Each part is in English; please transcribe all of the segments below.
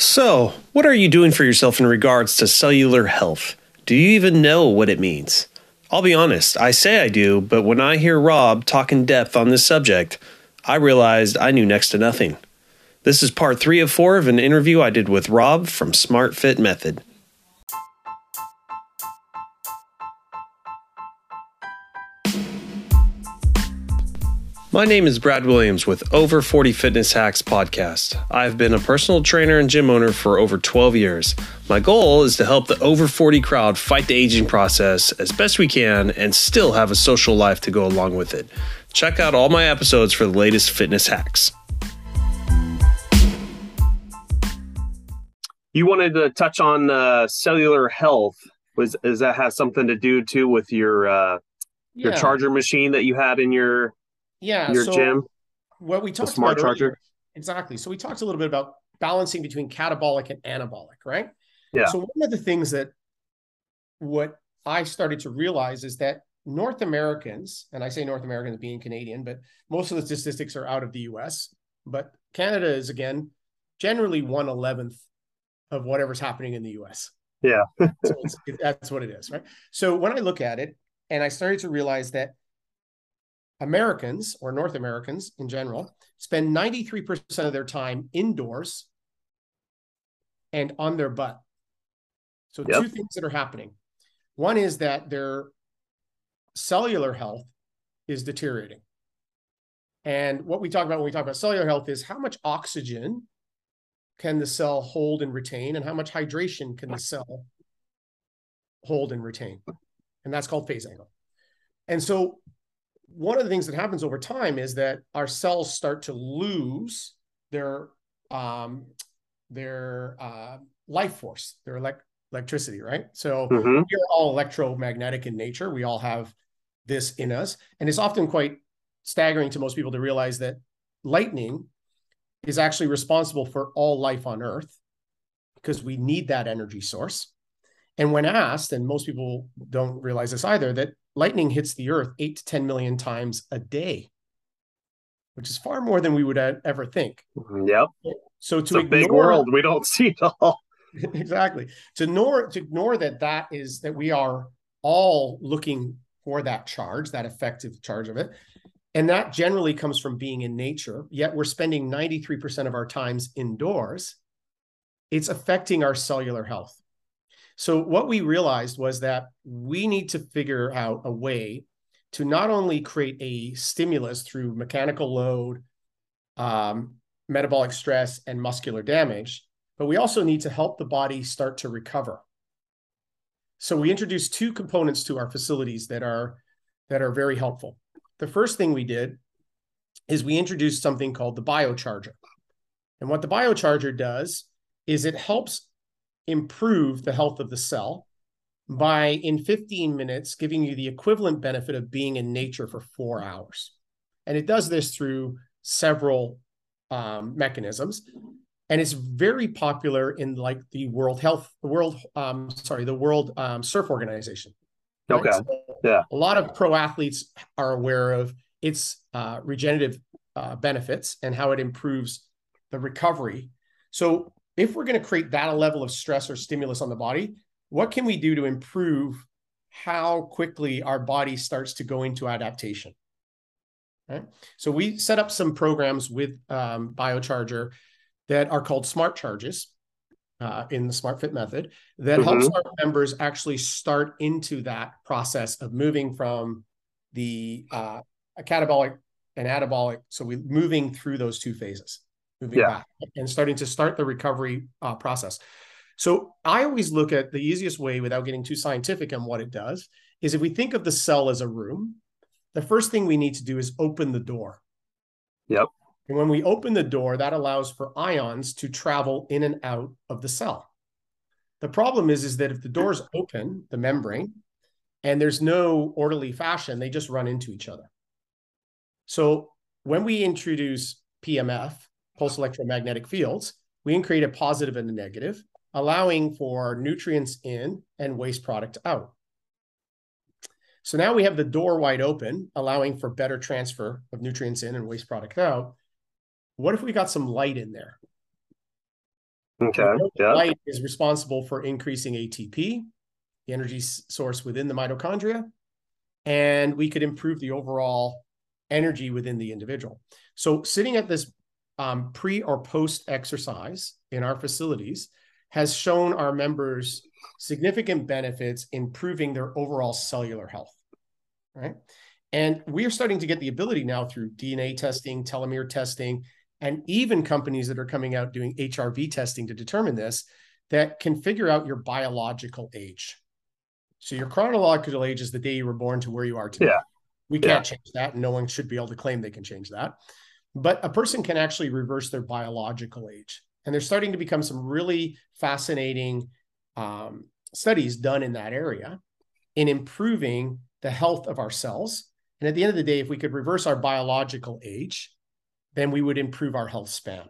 So, what are you doing for yourself in regards to cellular health? Do you even know what it means? I'll be honest, I say I do, but when I hear Rob talk in depth on this subject, I realized I knew next to nothing. This is part three of four of an interview I did with Rob from Smart Fit Method. My name is Brad Williams with Over 40 Fitness Hacks podcast. I've been a personal trainer and gym owner for over 12 years. My goal is to help the over 40 crowd fight the aging process as best we can and still have a social life to go along with it. Check out all my episodes for the latest fitness hacks. You wanted to touch on uh, cellular health. Was does that have something to do too with your uh, your Yeah. charger machine that you had in your yeah your so gym? what we talked smart about charger. earlier- exactly so we talked a little bit about balancing between catabolic and anabolic right Yeah. so one of the things that what i started to realize is that north americans and i say north americans being canadian but most of the statistics are out of the us but canada is again generally 111th of whatever's happening in the us Yeah. so it's, it, that's what it is right so when i look at it and i started to realize that Americans or North Americans in general spend 93% of their time indoors and on their butt. So, Yep. two things that are happening. One is that their cellular health is deteriorating. And what we talk about when we talk about cellular health is how much oxygen can the cell hold and retain, and how much hydration can the cell hold and retain. And that's called phase angle. And so one of the things that happens over time is that our cells start to lose their um, their uh, life force, their elect- electricity, right? So hmm we're all electromagnetic in nature. We all have this in us, and it's often quite staggering to most people to realize that lightning is actually responsible for all life on Earth because we need that energy source. And when asked, and most people don't realize this either, that lightning hits the earth eight to 10 million times a day, which is far more than we would ever think. Mm-hmm, yep. So It's to a big world. We don't see it all. exactly to ignore to ignore that that is that we are all looking for that charge, that effective charge of it. And that generally comes from being in nature, yet we're spending 93% of our times indoors. It's affecting our cellular health. So, what we realized was that we need to figure out a way to not only create a stimulus through mechanical load, um, metabolic stress, and muscular damage, but we also need to help the body start to recover. So, we introduced two components to our facilities that are that are very helpful. The first thing we did is we introduced something called the biocharger. And what the biocharger does is it helps improve the health of the cell by in 15 minutes giving you the equivalent benefit of being in nature for four hours and it does this through several um, mechanisms and it's very popular in like the world health the world um, sorry the world um, surf organization right? Okay. So Yeah. a lot of pro athletes are aware of its uh, regenerative uh, benefits and how it improves the recovery so if we're going to create that level of stress or stimulus on the body, what can we do to improve how quickly our body starts to go into adaptation? Right. So we set up some programs with um, Biocharger that are called smart charges uh, in the Smart Fit method that helps our members actually start into that process of moving from the uh, catabolic and anabolic. So we're moving through those two phases moving Yeah. back and starting to start the recovery uh, process. So I always look at the easiest way without getting too scientific on what it does is if we think of the cell as a room, the first thing we need to do is open the door. Yep. And when we open the door, that allows for ions to travel in and out of the cell. The problem is, is that if the door's open, the membrane, and there's no orderly fashion, they just run into each other. So when we introduce PMF, pulse electromagnetic fields, we can create a positive and a negative, allowing for nutrients in and waste product out. So now we have the door wide open, allowing for better transfer of nutrients in and waste product out. What if we got some light in there? Okay. Yeah. Light is responsible for increasing ATP, the energy source within the mitochondria, and we could improve the overall energy within the individual. So, sitting at this um, pre or post exercise in our facilities has shown our members significant benefits improving their overall cellular health. Right. And we are starting to get the ability now through DNA testing, telomere testing, and even companies that are coming out doing HRV testing to determine this that can figure out your biological age. So your chronological age is the day you were born to where you are today. Yeah. We can't yeah. change that. And no one should be able to claim they can change that. But a person can actually reverse their biological age. And there's starting to become some really fascinating um, studies done in that area in improving the health of our cells. And at the end of the day, if we could reverse our biological age, then we would improve our health span.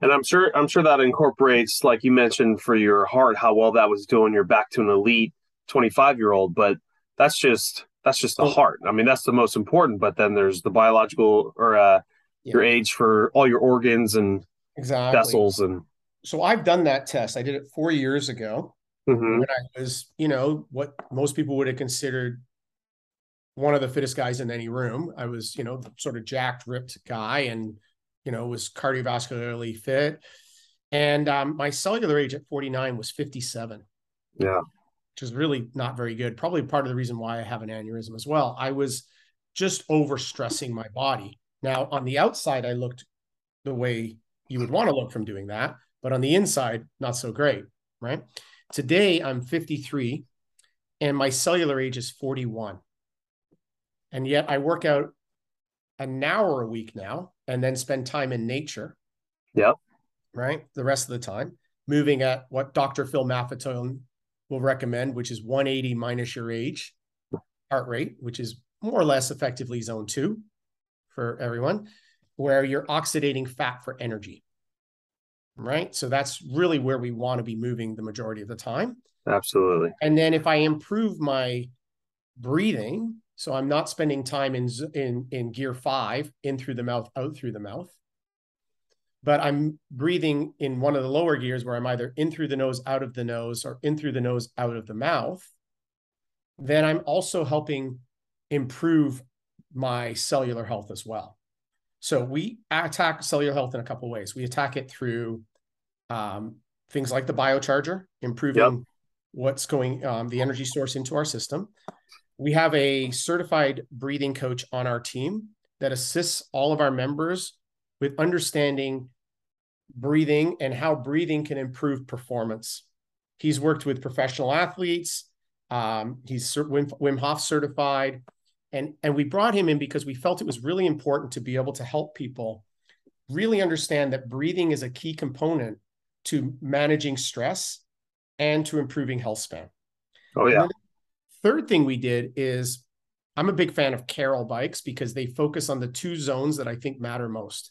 And I'm sure I'm sure that incorporates, like you mentioned, for your heart, how well that was doing. You're back to an elite 25 year old, but that's just that's just the heart. I mean, that's the most important. But then there's the biological or uh, yeah. your age for all your organs and exactly. vessels and. So I've done that test. I did it four years ago mm-hmm. when I was, you know, what most people would have considered one of the fittest guys in any room. I was, you know, sort of jacked, ripped guy, and you know, was cardiovascularly fit. And um, my cellular age at 49 was 57. Yeah. Which is really not very good. Probably part of the reason why I have an aneurysm as well. I was just overstressing my body. Now, on the outside, I looked the way you would want to look from doing that, but on the inside, not so great, right? Today, I'm 53 and my cellular age is 41. And yet I work out an hour a week now and then spend time in nature. Yep. Right. The rest of the time, moving at what Dr. Phil Maffetone will recommend, which is 180 minus your age heart rate, which is more or less effectively zone two for everyone, where you're oxidating fat for energy. Right. So that's really where we want to be moving the majority of the time. Absolutely. And then if I improve my breathing, so I'm not spending time in in in gear five, in through the mouth, out through the mouth. But I'm breathing in one of the lower gears where I'm either in through the nose, out of the nose, or in through the nose, out of the mouth. Then I'm also helping improve my cellular health as well. So we attack cellular health in a couple ways. We attack it through um, things like the biocharger, improving yep. what's going um, the energy source into our system we have a certified breathing coach on our team that assists all of our members with understanding breathing and how breathing can improve performance. He's worked with professional athletes. Um, he's Wim, Wim Hof certified. And, and we brought him in because we felt it was really important to be able to help people really understand that breathing is a key component to managing stress and to improving health span. Oh, yeah. Third thing we did is I'm a big fan of Carol bikes because they focus on the two zones that I think matter most,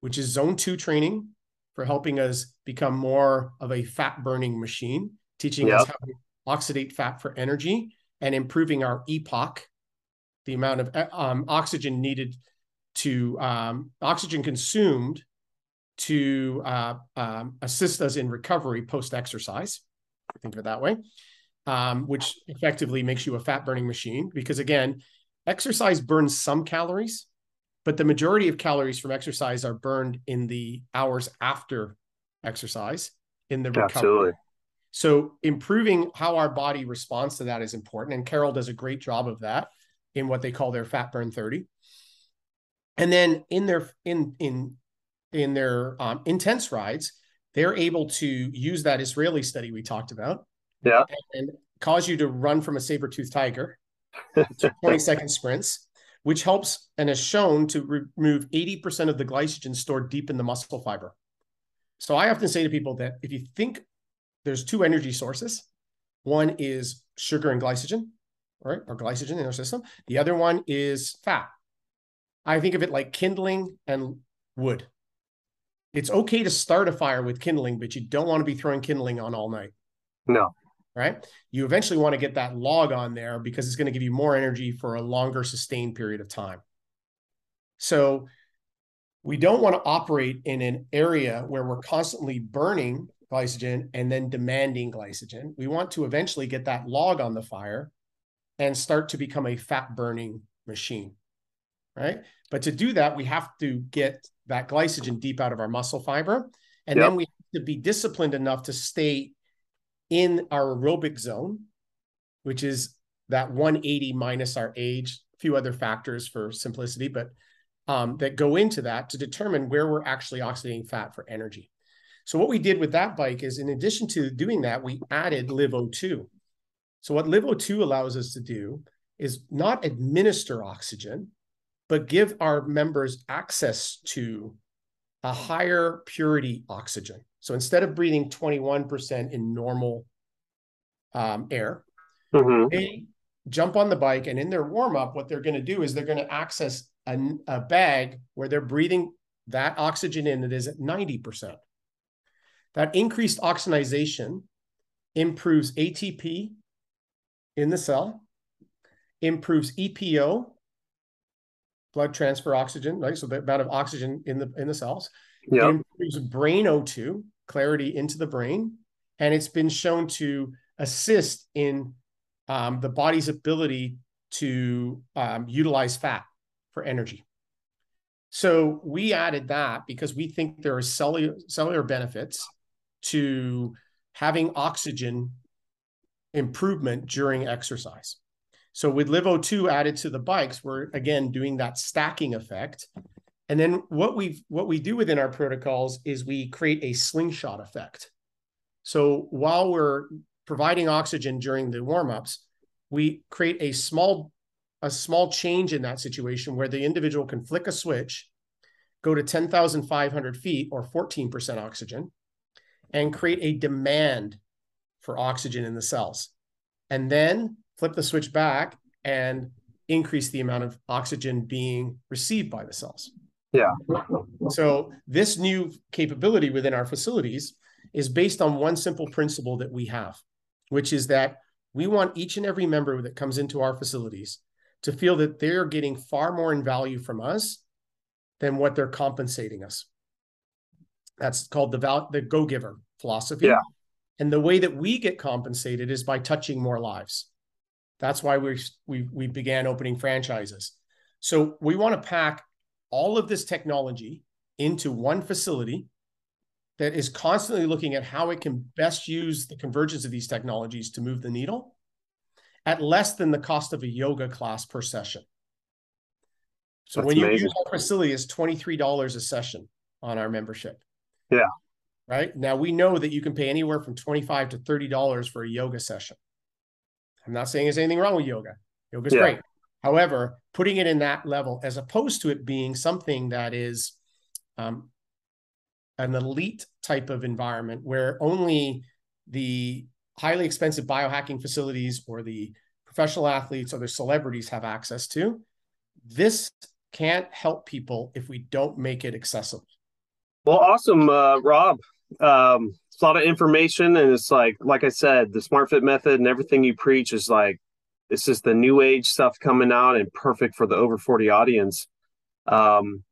which is zone two training for helping us become more of a fat burning machine, teaching yep. us how to oxidate fat for energy and improving our EPOC, the amount of um, oxygen needed to um, oxygen consumed to uh, um, assist us in recovery post exercise. Think of it that way um, which effectively makes you a fat burning machine. Because again, exercise burns some calories, but the majority of calories from exercise are burned in the hours after exercise in the recovery. Absolutely. So improving how our body responds to that is important. And Carol does a great job of that in what they call their fat burn 30. And then in their in in in their um, intense rides, they're able to use that Israeli study we talked about yeah. And cause you to run from a saber tooth tiger, 20 second sprints, which helps and is shown to remove 80% of the glycogen stored deep in the muscle fiber. So I often say to people that if you think there's two energy sources, one is sugar and glycogen, right? Or glycogen in our system. The other one is fat. I think of it like kindling and wood. It's okay to start a fire with kindling, but you don't want to be throwing kindling on all night. No right? You eventually want to get that log on there because it's going to give you more energy for a longer sustained period of time. So we don't want to operate in an area where we're constantly burning glycogen and then demanding glycogen. We want to eventually get that log on the fire and start to become a fat burning machine. Right. But to do that, we have to get that glycogen deep out of our muscle fiber. And yep. then we have to be disciplined enough to stay in our aerobic zone, which is that 180 minus our age, a few other factors for simplicity, but um, that go into that to determine where we're actually oxidating fat for energy. So what we did with that bike is in addition to doing that, we added LiveO2. So what LiveO2 allows us to do is not administer oxygen, but give our members access to a higher purity oxygen. So instead of breathing 21% in normal um, air, mm-hmm. they jump on the bike and in their warm up, what they're going to do is they're going to access a, a bag where they're breathing that oxygen in that is at 90%. That increased oxygenation improves ATP in the cell, improves EPO, blood transfer oxygen, right? So the amount of oxygen in the in the cells. Yeah. improves brain O2, clarity into the brain, and it's been shown to assist in um, the body's ability to um, utilize fat for energy. So we added that because we think there are cellular, cellular benefits to having oxygen improvement during exercise. So with LiveO2 added to the bikes, we're again doing that stacking effect. And then what we what we do within our protocols is we create a slingshot effect. So while we're providing oxygen during the warm-ups, we create a small a small change in that situation where the individual can flick a switch, go to 10,500 feet or 14% oxygen, and create a demand for oxygen in the cells. And then flip the switch back and increase the amount of oxygen being received by the cells. Yeah. So this new capability within our facilities is based on one simple principle that we have, which is that we want each and every member that comes into our facilities to feel that they're getting far more in value from us than what they're compensating us. That's called the val- the go giver philosophy. Yeah. And the way that we get compensated is by touching more lives. That's why we we we began opening franchises. So we want to pack all of this technology into one facility that is constantly looking at how it can best use the convergence of these technologies to move the needle at less than the cost of a yoga class per session. So That's when you amazing. use our facility, it's $23 a session on our membership. Yeah. Right. Now we know that you can pay anywhere from 25 to $30 for a yoga session. I'm not saying there's anything wrong with yoga. Yoga's yeah. great. However, putting it in that level as opposed to it being something that is um, an elite type of environment where only the highly expensive biohacking facilities or the professional athletes or the celebrities have access to. This can't help people if we don't make it accessible. Well, awesome, uh, Rob. Um, it's a lot of information, and it's like, like I said, the Smart Fit method and everything you preach is like, it's just the new age stuff coming out and perfect for the over forty audience. Um,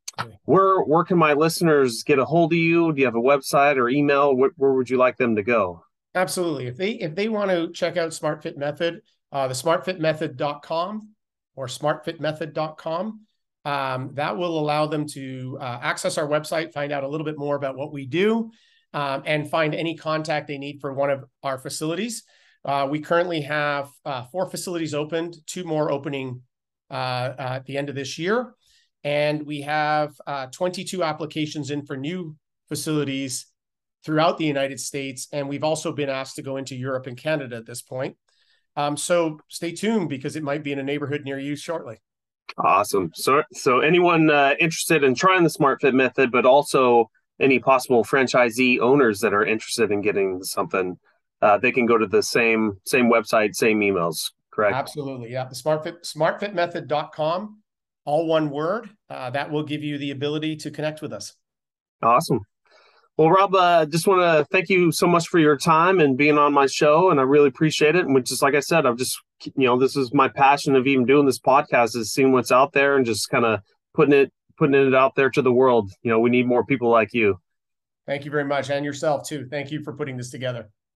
where where can my listeners get a hold of you? Do you have a website or email? Where, where would you like them to go? Absolutely. If they if they want to check out Smart Fit Method, uh, the smartfitmethod.com or smartfitmethod.com, um, that will allow them to uh, access our website, find out a little bit more about what we do, um, and find any contact they need for one of our facilities. Uh, we currently have uh, four facilities opened, two more opening uh, at the end of this year. And we have uh, 22 applications in for new facilities throughout the United States. And we've also been asked to go into Europe and Canada at this point. Um, so stay tuned because it might be in a neighborhood near you shortly. Awesome. So, so anyone uh, interested in trying the Smart Fit method, but also any possible franchisee owners that are interested in getting something, uh, they can go to the same same website, same emails. Correct. Absolutely. Yeah. The smartfit smartfitmethod.com, all one word. Uh, that will give you the ability to connect with us. Awesome. Well, Rob, uh, just want to thank you so much for your time and being on my show, and I really appreciate it. And just like I said, I've just you know this is my passion of even doing this podcast is seeing what's out there and just kind of putting it putting it out there to the world. You know, we need more people like you. Thank you very much. And yourself too. Thank you for putting this together.